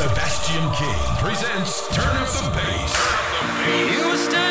Sebastian King presents Turn Up the Bass. Turn.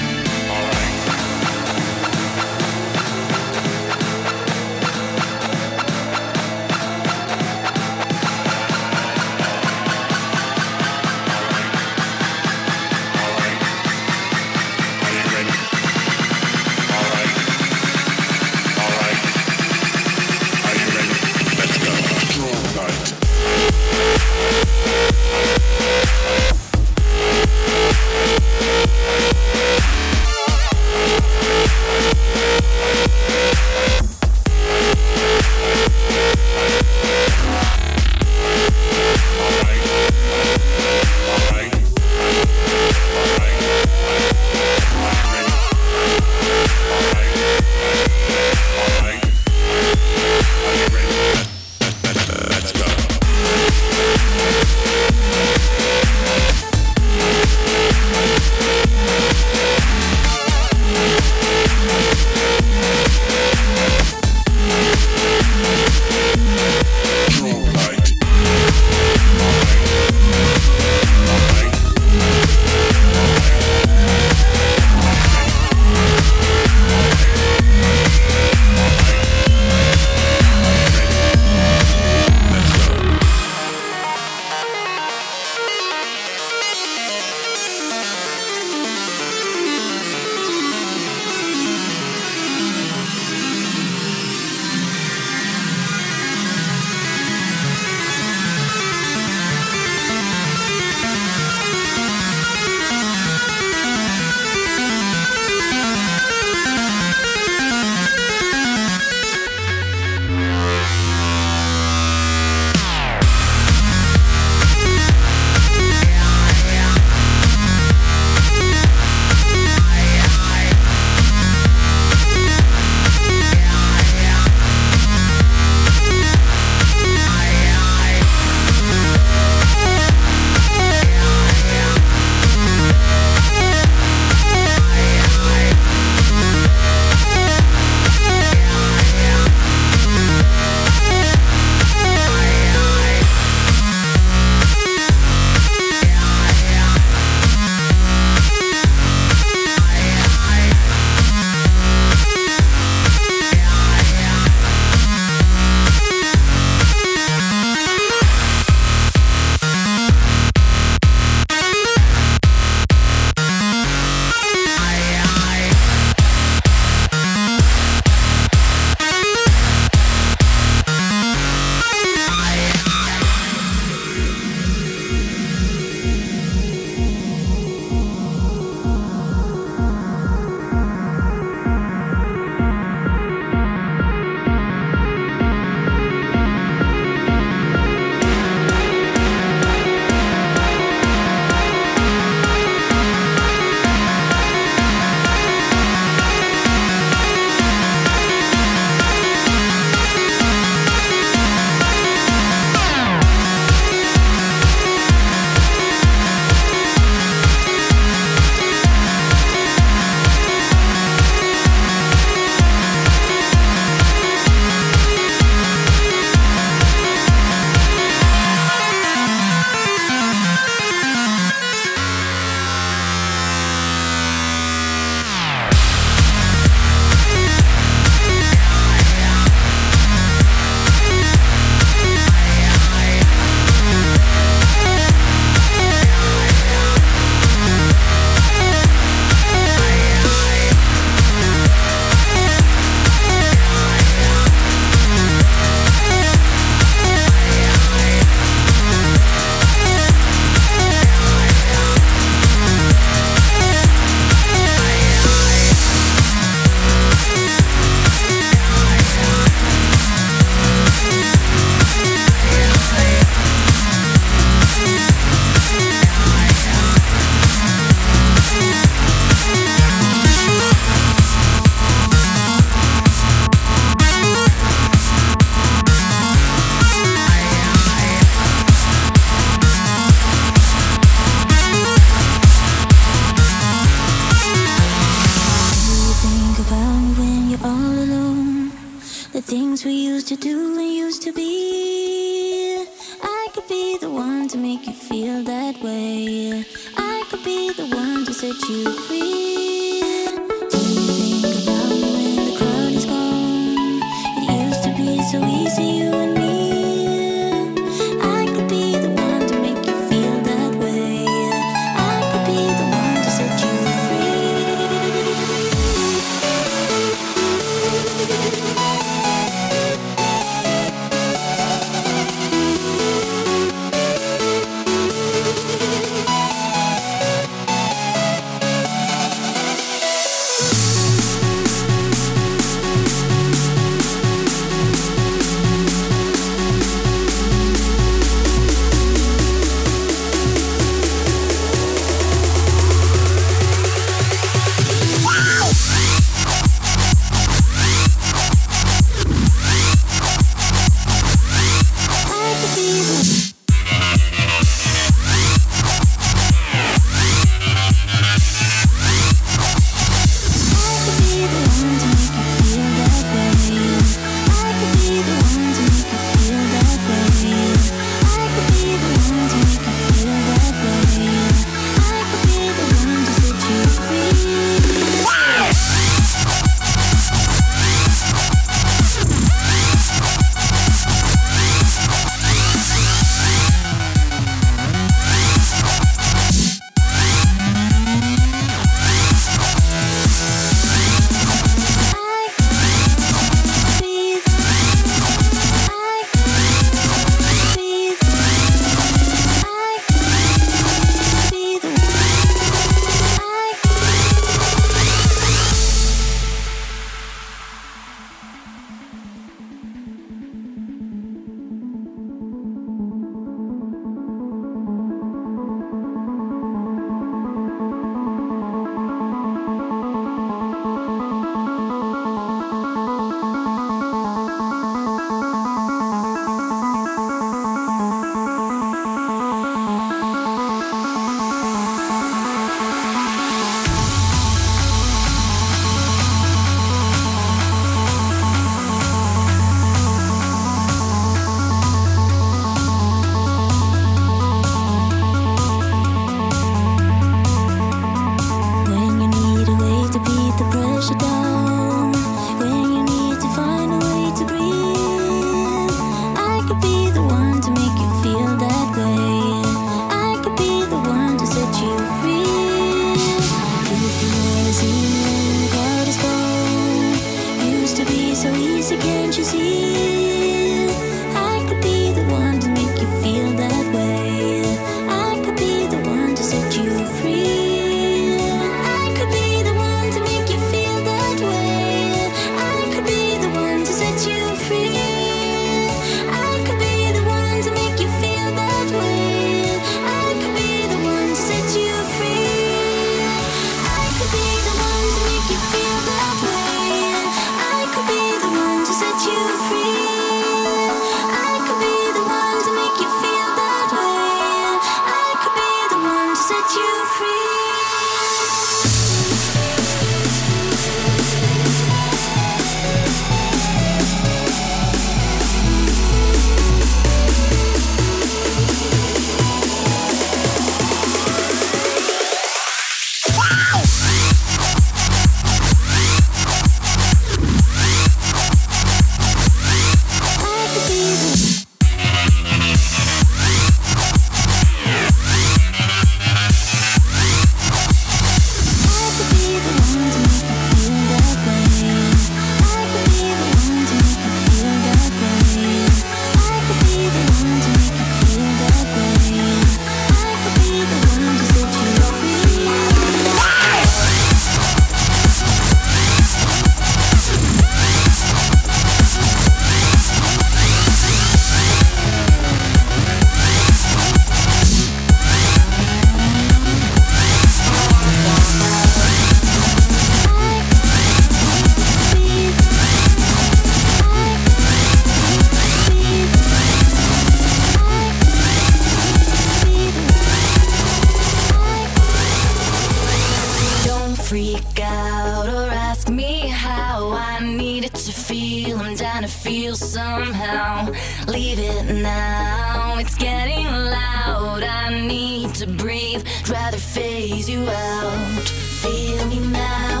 Feel somehow. Leave it now, it's getting loud. I need to breathe, rather phase you out. Feel me now,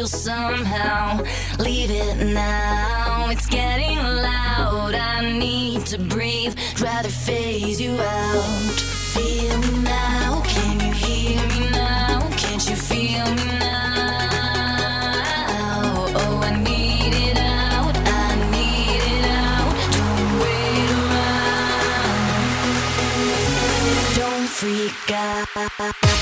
feel somehow. Leave it now, it's getting loud. I need to breathe, rather phase you out. Feel me now, can you hear me now? Can't you feel me now? Oh, I need it out, I need it out. Don't wait around. Don't freak out.